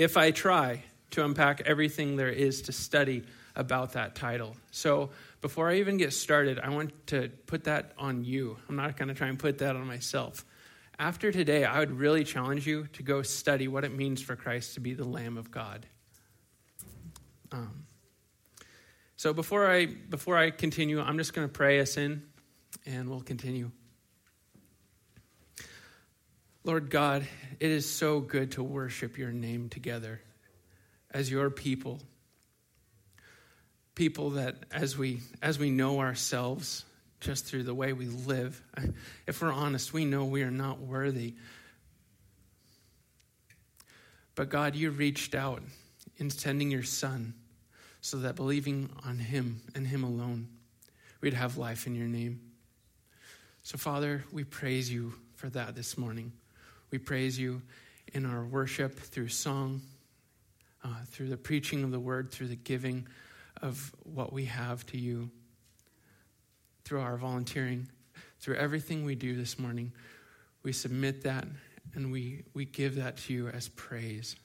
if I try to unpack everything there is to study about that title. So before I even get started, I want to put that on you. I'm not going to try and put that on myself. After today, I would really challenge you to go study what it means for Christ to be the Lamb of God. Um, so before I before I continue, I'm just going to pray us in, and we'll continue. Lord God, it is so good to worship your name together as your people. People that as we as we know ourselves just through the way we live, if we're honest, we know we are not worthy. But God, you reached out in sending your son so that believing on him and him alone, we'd have life in your name. So, Father, we praise you for that this morning. We praise you in our worship through song, uh, through the preaching of the word, through the giving of what we have to you, through our volunteering, through everything we do this morning. We submit that and we, we give that to you as praise.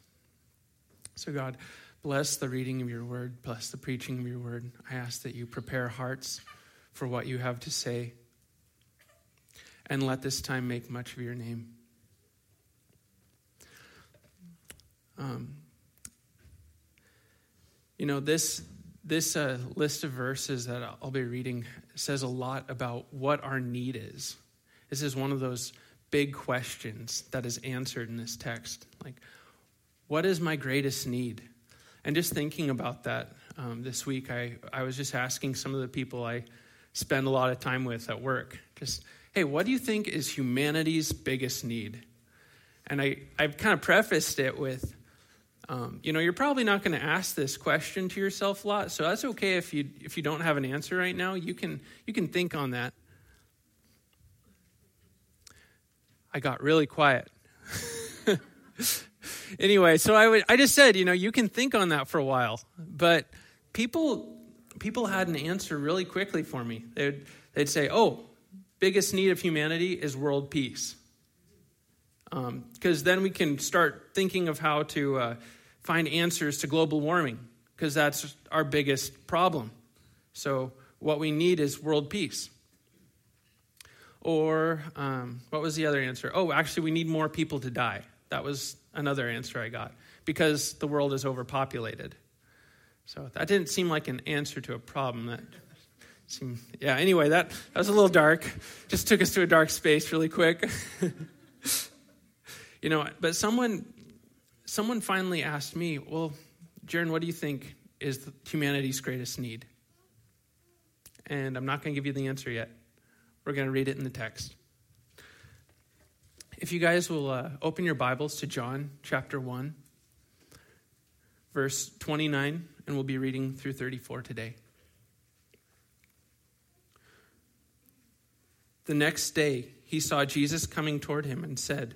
So, God, bless the reading of your word, bless the preaching of your word. I ask that you prepare hearts for what you have to say, and let this time make much of your name. Um, you know, this, this uh, list of verses that I'll be reading says a lot about what our need is. This is one of those big questions that is answered in this text. Like, what is my greatest need? And just thinking about that um, this week, I, I was just asking some of the people I spend a lot of time with at work, just, hey, what do you think is humanity's biggest need? And I, I've kind of prefaced it with, um, you know, you're probably not going to ask this question to yourself a lot, so that's okay if you if you don't have an answer right now. You can you can think on that. I got really quiet. anyway, so I would I just said, you know, you can think on that for a while, but people people had an answer really quickly for me. They'd they'd say, "Oh, biggest need of humanity is world peace." Because um, then we can start thinking of how to uh, find answers to global warming, because that's our biggest problem. So, what we need is world peace. Or, um, what was the other answer? Oh, actually, we need more people to die. That was another answer I got, because the world is overpopulated. So, that didn't seem like an answer to a problem. That seemed, yeah, anyway, that, that was a little dark. Just took us to a dark space really quick. you know, but someone someone finally asked me, Well, Jaron, what do you think is humanity's greatest need? And I'm not going to give you the answer yet. We're going to read it in the text. If you guys will uh, open your Bibles to John chapter 1, verse 29, and we'll be reading through 34 today. The next day, he saw Jesus coming toward him and said,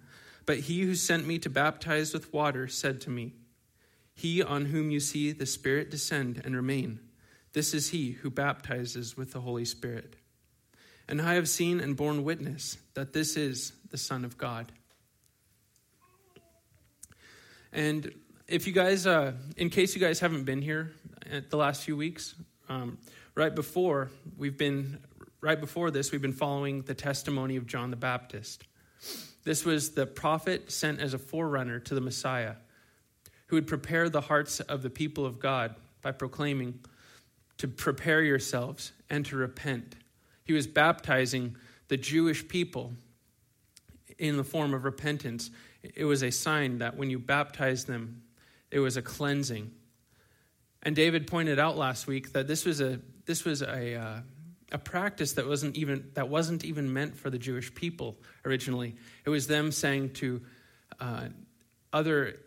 but he who sent me to baptize with water said to me, he on whom you see the Spirit descend and remain, this is he who baptizes with the Holy Spirit. And I have seen and borne witness that this is the Son of God. And if you guys, uh, in case you guys haven't been here the last few weeks, um, right before we've been, right before this, we've been following the testimony of John the Baptist. This was the prophet sent as a forerunner to the Messiah who would prepare the hearts of the people of God by proclaiming to prepare yourselves and to repent. He was baptizing the Jewish people in the form of repentance. It was a sign that when you baptized them, it was a cleansing. And David pointed out last week that this was a this was a uh, a practice that wasn't even that wasn't even meant for the Jewish people originally. It was them saying to uh, other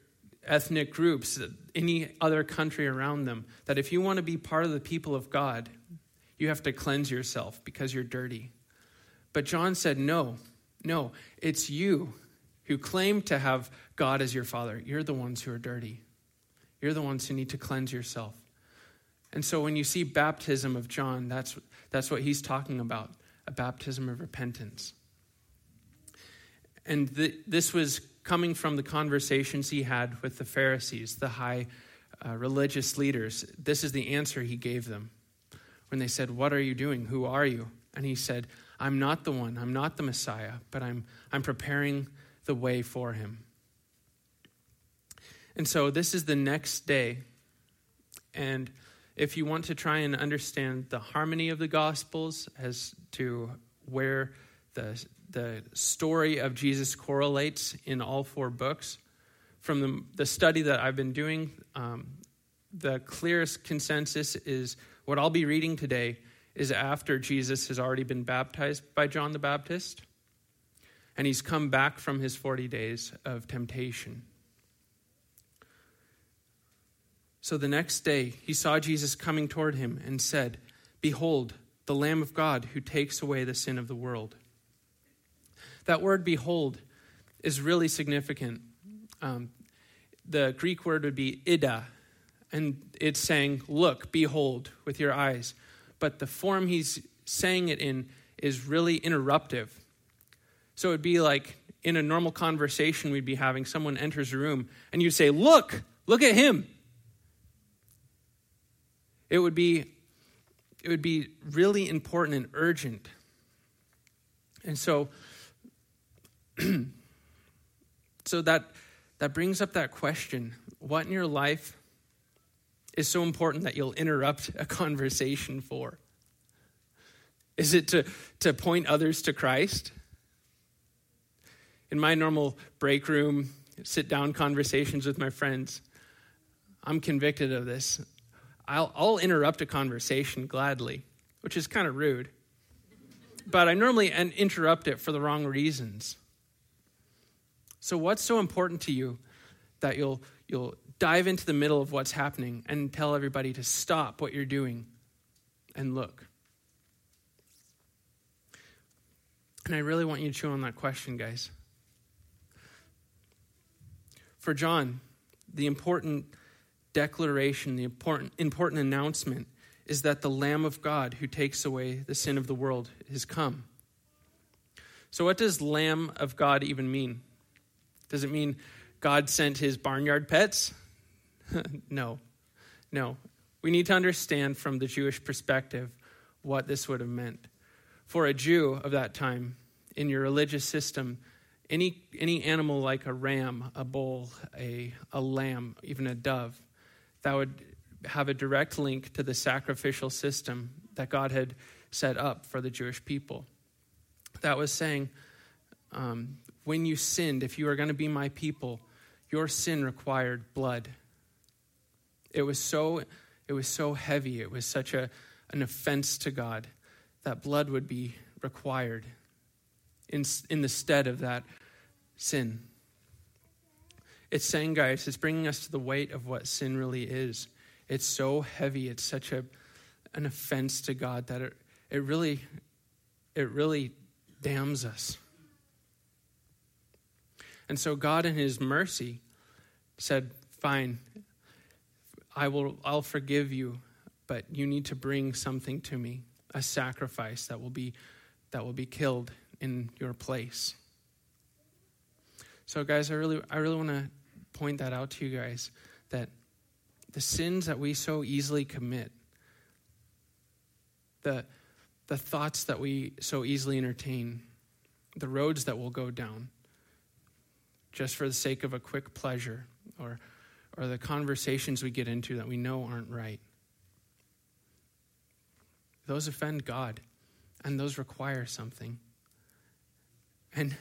ethnic groups, any other country around them, that if you want to be part of the people of God, you have to cleanse yourself because you're dirty. But John said, No, no, it's you who claim to have God as your father. You're the ones who are dirty. You're the ones who need to cleanse yourself. And so when you see baptism of John, that's, that's what he's talking about a baptism of repentance. And th- this was coming from the conversations he had with the Pharisees, the high uh, religious leaders. This is the answer he gave them when they said, What are you doing? Who are you? And he said, I'm not the one, I'm not the Messiah, but I'm, I'm preparing the way for him. And so this is the next day. And if you want to try and understand the harmony of the Gospels as to where the, the story of Jesus correlates in all four books, from the, the study that I've been doing, um, the clearest consensus is what I'll be reading today is after Jesus has already been baptized by John the Baptist and he's come back from his 40 days of temptation. So the next day, he saw Jesus coming toward him and said, Behold, the Lamb of God who takes away the sin of the world. That word, behold, is really significant. Um, the Greek word would be ida, and it's saying, Look, behold, with your eyes. But the form he's saying it in is really interruptive. So it'd be like in a normal conversation we'd be having, someone enters a room, and you say, Look, look at him. It would be it would be really important and urgent. And so so that that brings up that question, what in your life is so important that you'll interrupt a conversation for? Is it to, to point others to Christ? In my normal break room, sit down conversations with my friends, I'm convicted of this. I'll, I'll interrupt a conversation gladly, which is kind of rude. But I normally interrupt it for the wrong reasons. So, what's so important to you that you'll, you'll dive into the middle of what's happening and tell everybody to stop what you're doing and look? And I really want you to chew on that question, guys. For John, the important declaration, the important, important announcement is that the Lamb of God who takes away the sin of the world has come. So, what does Lamb of God even mean? Does it mean God sent his barnyard pets? no, no. We need to understand from the Jewish perspective what this would have meant. For a Jew of that time, in your religious system, any, any animal like a ram, a bull, a, a lamb, even a dove, that would have a direct link to the sacrificial system that God had set up for the Jewish people. That was saying, um, when you sinned, if you are going to be my people, your sin required blood. It was so, it was so heavy. It was such a, an offense to God that blood would be required in, in the stead of that sin. It's saying, guys, it's bringing us to the weight of what sin really is. It's so heavy. It's such a, an offense to God that it, it really, it really damns us. And so God in his mercy said, Fine, I will I'll forgive you, but you need to bring something to me, a sacrifice that will be that will be killed in your place. So guys, I really I really want to point that out to you guys that the sins that we so easily commit, the, the thoughts that we so easily entertain, the roads that we'll go down, just for the sake of a quick pleasure, or, or the conversations we get into that we know aren't right, those offend God, and those require something. And,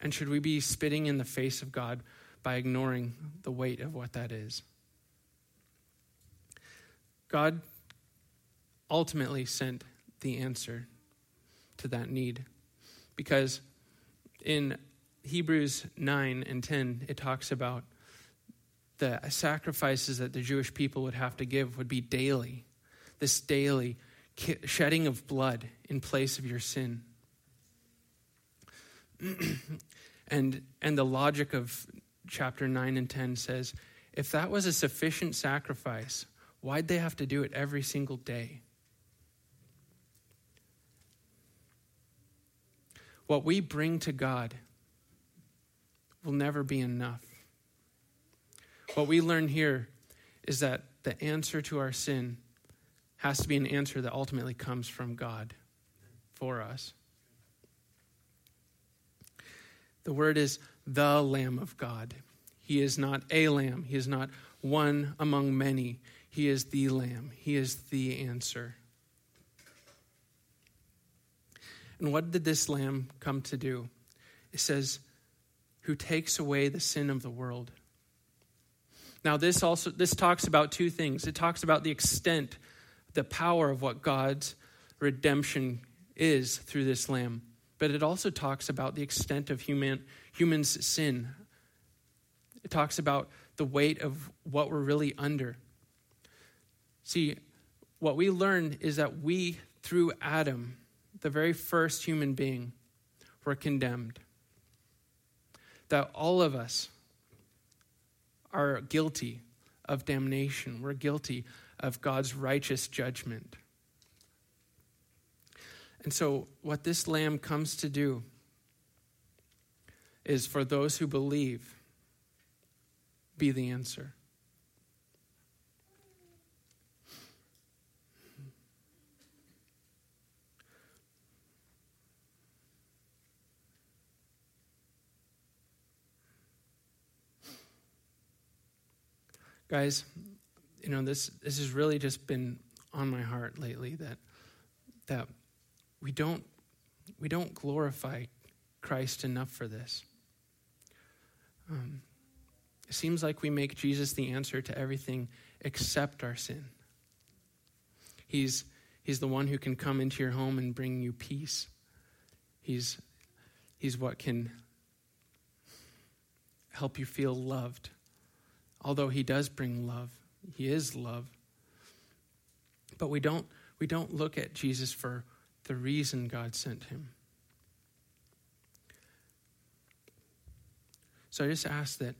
and should we be spitting in the face of God by ignoring the weight of what that is. God ultimately sent the answer to that need because in Hebrews 9 and 10, it talks about the sacrifices that the Jewish people would have to give would be daily. This daily shedding of blood in place of your sin. and and the logic of chapter 9 and 10 says if that was a sufficient sacrifice, why'd they have to do it every single day? What we bring to God will never be enough. What we learn here is that the answer to our sin has to be an answer that ultimately comes from God for us. The word is the Lamb of God. He is not a lamb, He is not one among many. He is the Lamb, He is the answer. And what did this Lamb come to do? It says, who takes away the sin of the world. Now, this also this talks about two things. It talks about the extent, the power of what God's redemption is through this lamb. But it also talks about the extent of human humans' sin. It talks about the weight of what we're really under. See, what we learn is that we, through Adam, the very first human being, were condemned. That all of us are guilty of damnation, we're guilty of God's righteous judgment. And so, what this lamb comes to do is for those who believe, be the answer. Guys, you know, this, this has really just been on my heart lately that, that we, don't, we don't glorify Christ enough for this. Um, it seems like we make Jesus the answer to everything except our sin. He's, he's the one who can come into your home and bring you peace. He's, he's what can help you feel loved although he does bring love. He is love. But we don't, we don't look at Jesus for the reason God sent him. So I just ask that,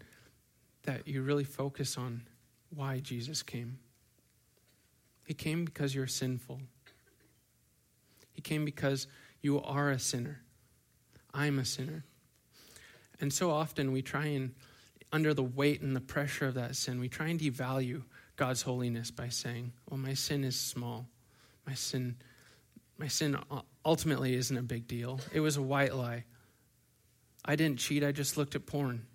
that you really focus on why Jesus came. He came because you're sinful. He came because you are a sinner. I'm a sinner. And so often we try and under the weight and the pressure of that sin, we try and devalue God's holiness by saying, well, my sin is small. My sin, my sin ultimately isn't a big deal. It was a white lie. I didn't cheat, I just looked at porn.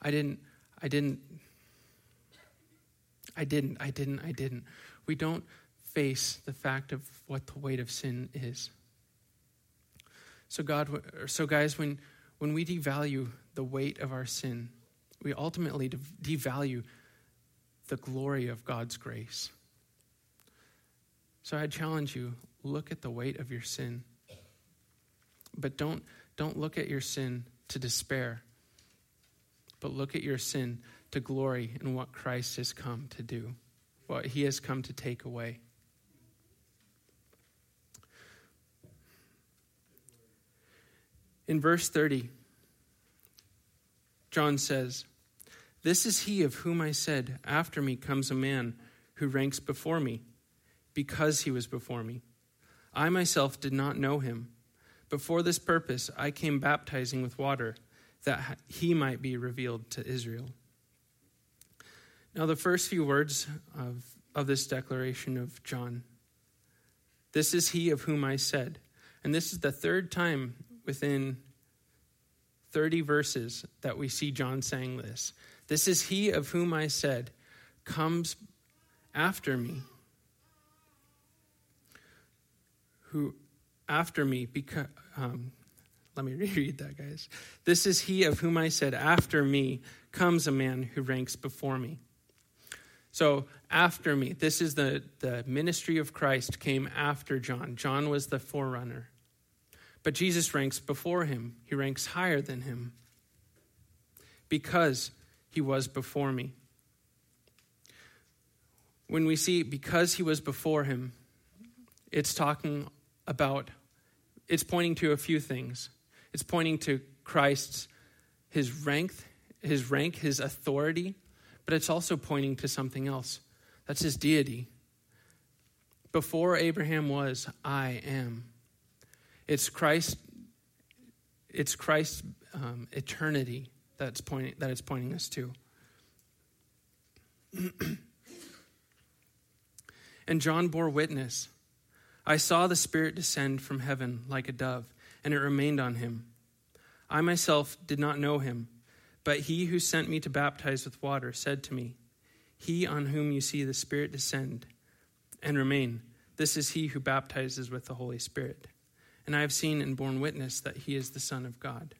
I didn't, I didn't, I didn't, I didn't, I didn't. We don't face the fact of what the weight of sin is. So, God, so guys, when, when we devalue the weight of our sin, we ultimately devalue the glory of God's grace. So I challenge you look at the weight of your sin. But don't, don't look at your sin to despair, but look at your sin to glory in what Christ has come to do, what he has come to take away. In verse 30, John says, This is he of whom I said, After me comes a man who ranks before me, because he was before me. I myself did not know him. But for this purpose I came baptizing with water, that he might be revealed to Israel. Now, the first few words of, of this declaration of John this is he of whom I said. And this is the third time within 30 verses that we see John saying this. This is he of whom I said, comes after me. Who after me because um, let me reread that guys. This is he of whom i said after me comes a man who ranks before me so after me this is the, the ministry of christ came after john. John was the forerunner. But Jesus ranks before him, he ranks higher than him. because he was before me. When we see because he was before him, it's talking about, it's pointing to a few things. It's pointing to Christ's, his rank, his rank, his authority, but it's also pointing to something else. That's his deity. Before Abraham was, I am. It's Christ. It's Christ's um, eternity that's pointing that it's pointing us to. and John bore witness. I saw the Spirit descend from heaven like a dove, and it remained on him. I myself did not know him, but he who sent me to baptize with water said to me, He on whom you see the Spirit descend and remain, this is he who baptizes with the Holy Spirit. And I have seen and borne witness that he is the Son of God.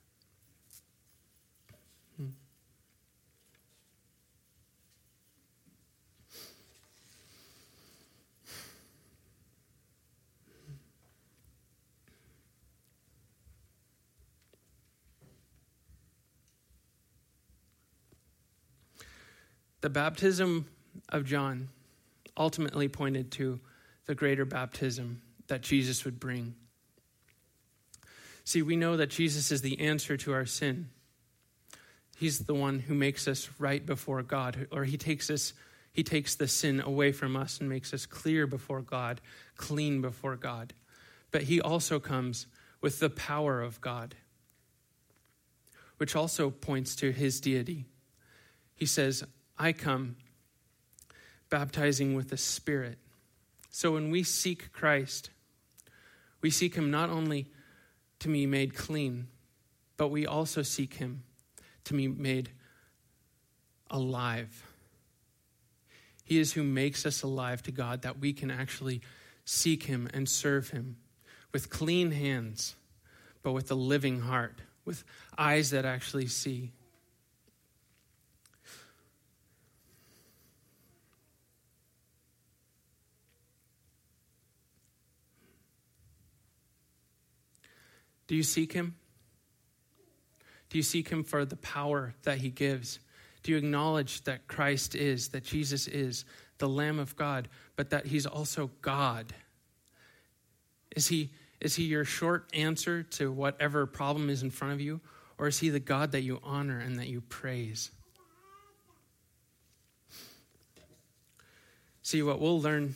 The baptism of John ultimately pointed to the greater baptism that Jesus would bring. See, we know that Jesus is the answer to our sin. He's the one who makes us right before God, or he takes us he takes the sin away from us and makes us clear before God, clean before God. But he also comes with the power of God, which also points to his deity. He says, I come baptizing with the Spirit. So when we seek Christ, we seek him not only to be made clean, but we also seek him to be made alive. He is who makes us alive to God that we can actually seek him and serve him with clean hands, but with a living heart, with eyes that actually see. Do you seek him? Do you seek him for the power that he gives? Do you acknowledge that Christ is, that Jesus is the Lamb of God, but that he's also God? Is he, is he your short answer to whatever problem is in front of you, or is he the God that you honor and that you praise? See, what we'll learn,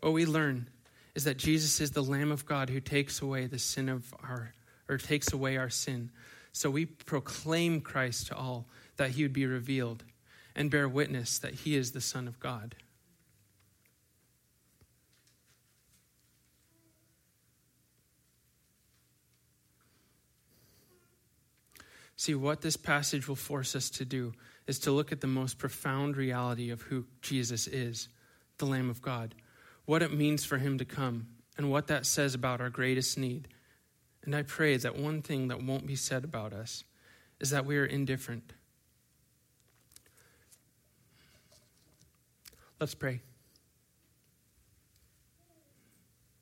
what we learn is that Jesus is the Lamb of God who takes away the sin of our, or takes away our sin. So we proclaim Christ to all that he would be revealed and bear witness that he is the Son of God. See, what this passage will force us to do is to look at the most profound reality of who Jesus is, the Lamb of God what it means for him to come, and what that says about our greatest need. And I pray that one thing that won't be said about us is that we are indifferent. Let's pray.